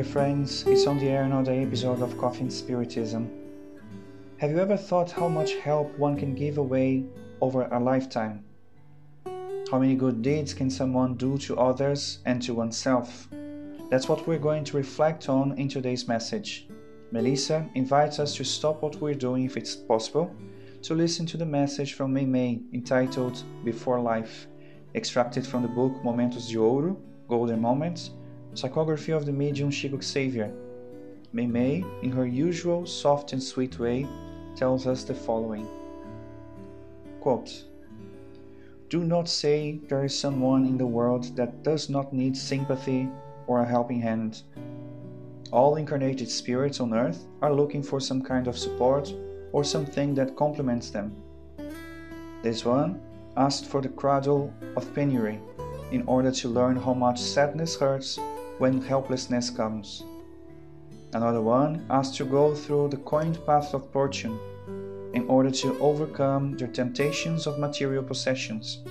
dear friends, it's on the air another episode of Coffee and Spiritism. Have you ever thought how much help one can give away over a lifetime? How many good deeds can someone do to others and to oneself? That's what we're going to reflect on in today's message. Melissa invites us to stop what we're doing if it's possible, to listen to the message from Mei Mei entitled Before Life, extracted from the book Momentos de Ouro, Golden Moments, Psychography of the Medium Chico Xavier. Mei Mei, in her usual soft and sweet way, tells us the following Quote, Do not say there is someone in the world that does not need sympathy or a helping hand. All incarnated spirits on earth are looking for some kind of support or something that complements them. This one asked for the cradle of penury in order to learn how much sadness hurts when helplessness comes. Another one asked to go through the coined path of fortune in order to overcome the temptations of material possessions.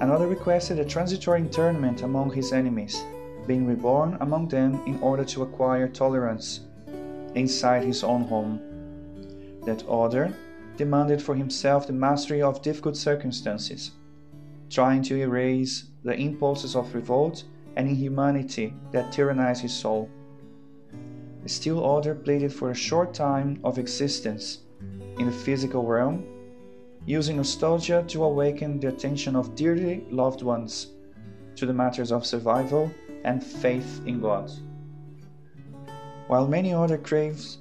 Another requested a transitory internment among his enemies, being reborn among them in order to acquire tolerance inside his own home. That other demanded for himself the mastery of difficult circumstances, trying to erase the impulses of revolt and inhumanity that tyrannize his soul. A still other pleaded for a short time of existence in the physical realm, using nostalgia to awaken the attention of dearly loved ones to the matters of survival and faith in God. While many other craves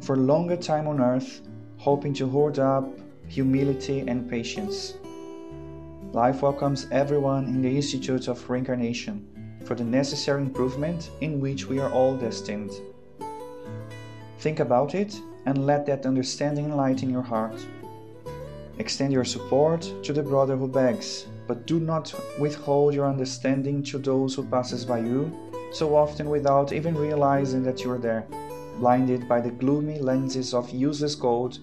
for longer time on earth, hoping to hoard up humility and patience. Life welcomes everyone in the Institute of Reincarnation for the necessary improvement in which we are all destined. Think about it and let that understanding enlighten your heart. Extend your support to the brother who begs, but do not withhold your understanding to those who passes by you, so often without even realizing that you are there, blinded by the gloomy lenses of useless gold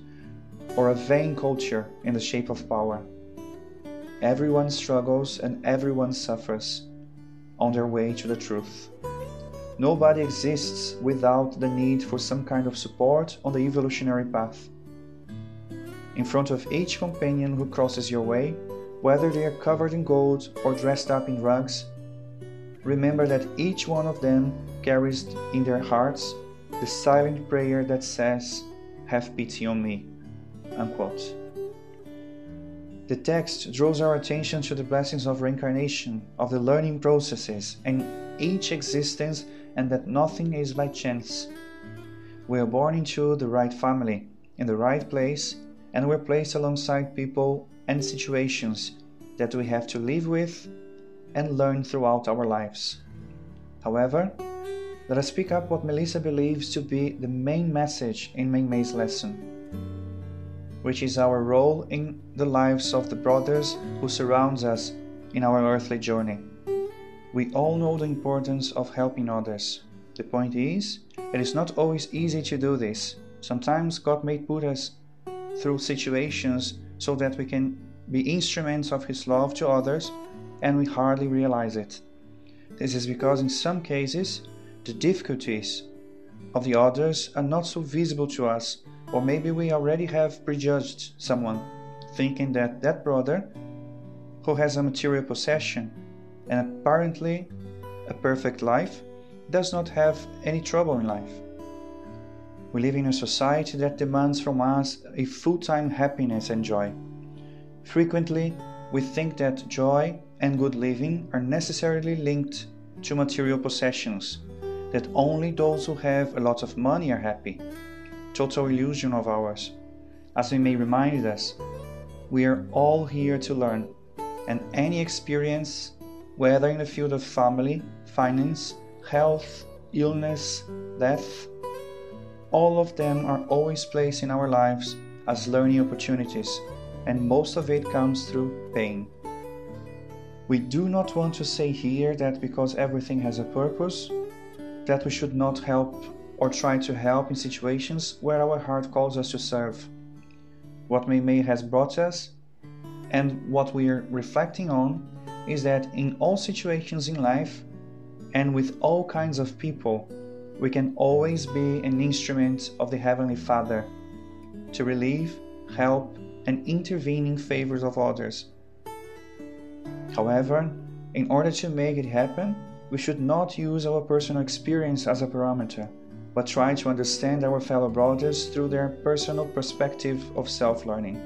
or a vain culture in the shape of power. Everyone struggles and everyone suffers on their way to the truth. Nobody exists without the need for some kind of support on the evolutionary path. In front of each companion who crosses your way, whether they are covered in gold or dressed up in rugs, remember that each one of them carries in their hearts the silent prayer that says, Have pity on me. Unquote. The text draws our attention to the blessings of reincarnation, of the learning processes, and each existence, and that nothing is by chance. We are born into the right family, in the right place, and we're placed alongside people and situations that we have to live with and learn throughout our lives. However, let us pick up what Melissa believes to be the main message in Mei Mei's lesson which is our role in the lives of the brothers who surround us in our earthly journey. We all know the importance of helping others. The point is, it is not always easy to do this. Sometimes God may put us through situations so that we can be instruments of His love to others and we hardly realize it. This is because in some cases, the difficulties of the others are not so visible to us or maybe we already have prejudged someone, thinking that that brother, who has a material possession and apparently a perfect life, does not have any trouble in life. We live in a society that demands from us a full time happiness and joy. Frequently, we think that joy and good living are necessarily linked to material possessions, that only those who have a lot of money are happy, total illusion of ours. As we may remind us, we are all here to learn, and any experience, whether in the field of family, finance, health, illness, death, all of them are always placed in our lives as learning opportunities, and most of it comes through pain. We do not want to say here that because everything has a purpose, that we should not help or try to help in situations where our heart calls us to serve. What Mei has brought us and what we are reflecting on is that in all situations in life, and with all kinds of people, we can always be an instrument of the Heavenly Father to relieve, help, and intervene in favors of others. However, in order to make it happen, we should not use our personal experience as a parameter, but try to understand our fellow brothers through their personal perspective of self learning.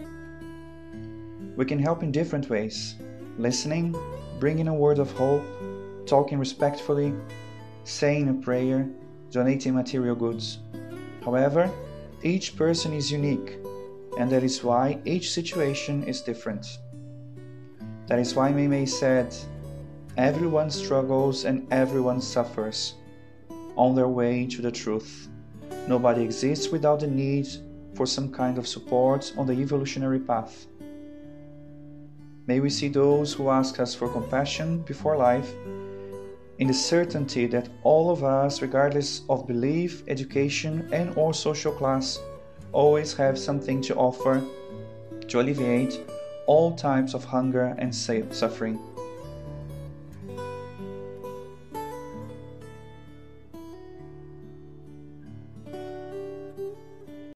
We can help in different ways listening, bringing a word of hope, talking respectfully, saying a prayer, donating material goods. However, each person is unique, and that is why each situation is different. That is why Mei said, Everyone struggles and everyone suffers on their way to the truth. Nobody exists without the need for some kind of support on the evolutionary path. May we see those who ask us for compassion before life in the certainty that all of us, regardless of belief, education, and or social class, always have something to offer to alleviate all types of hunger and suffering.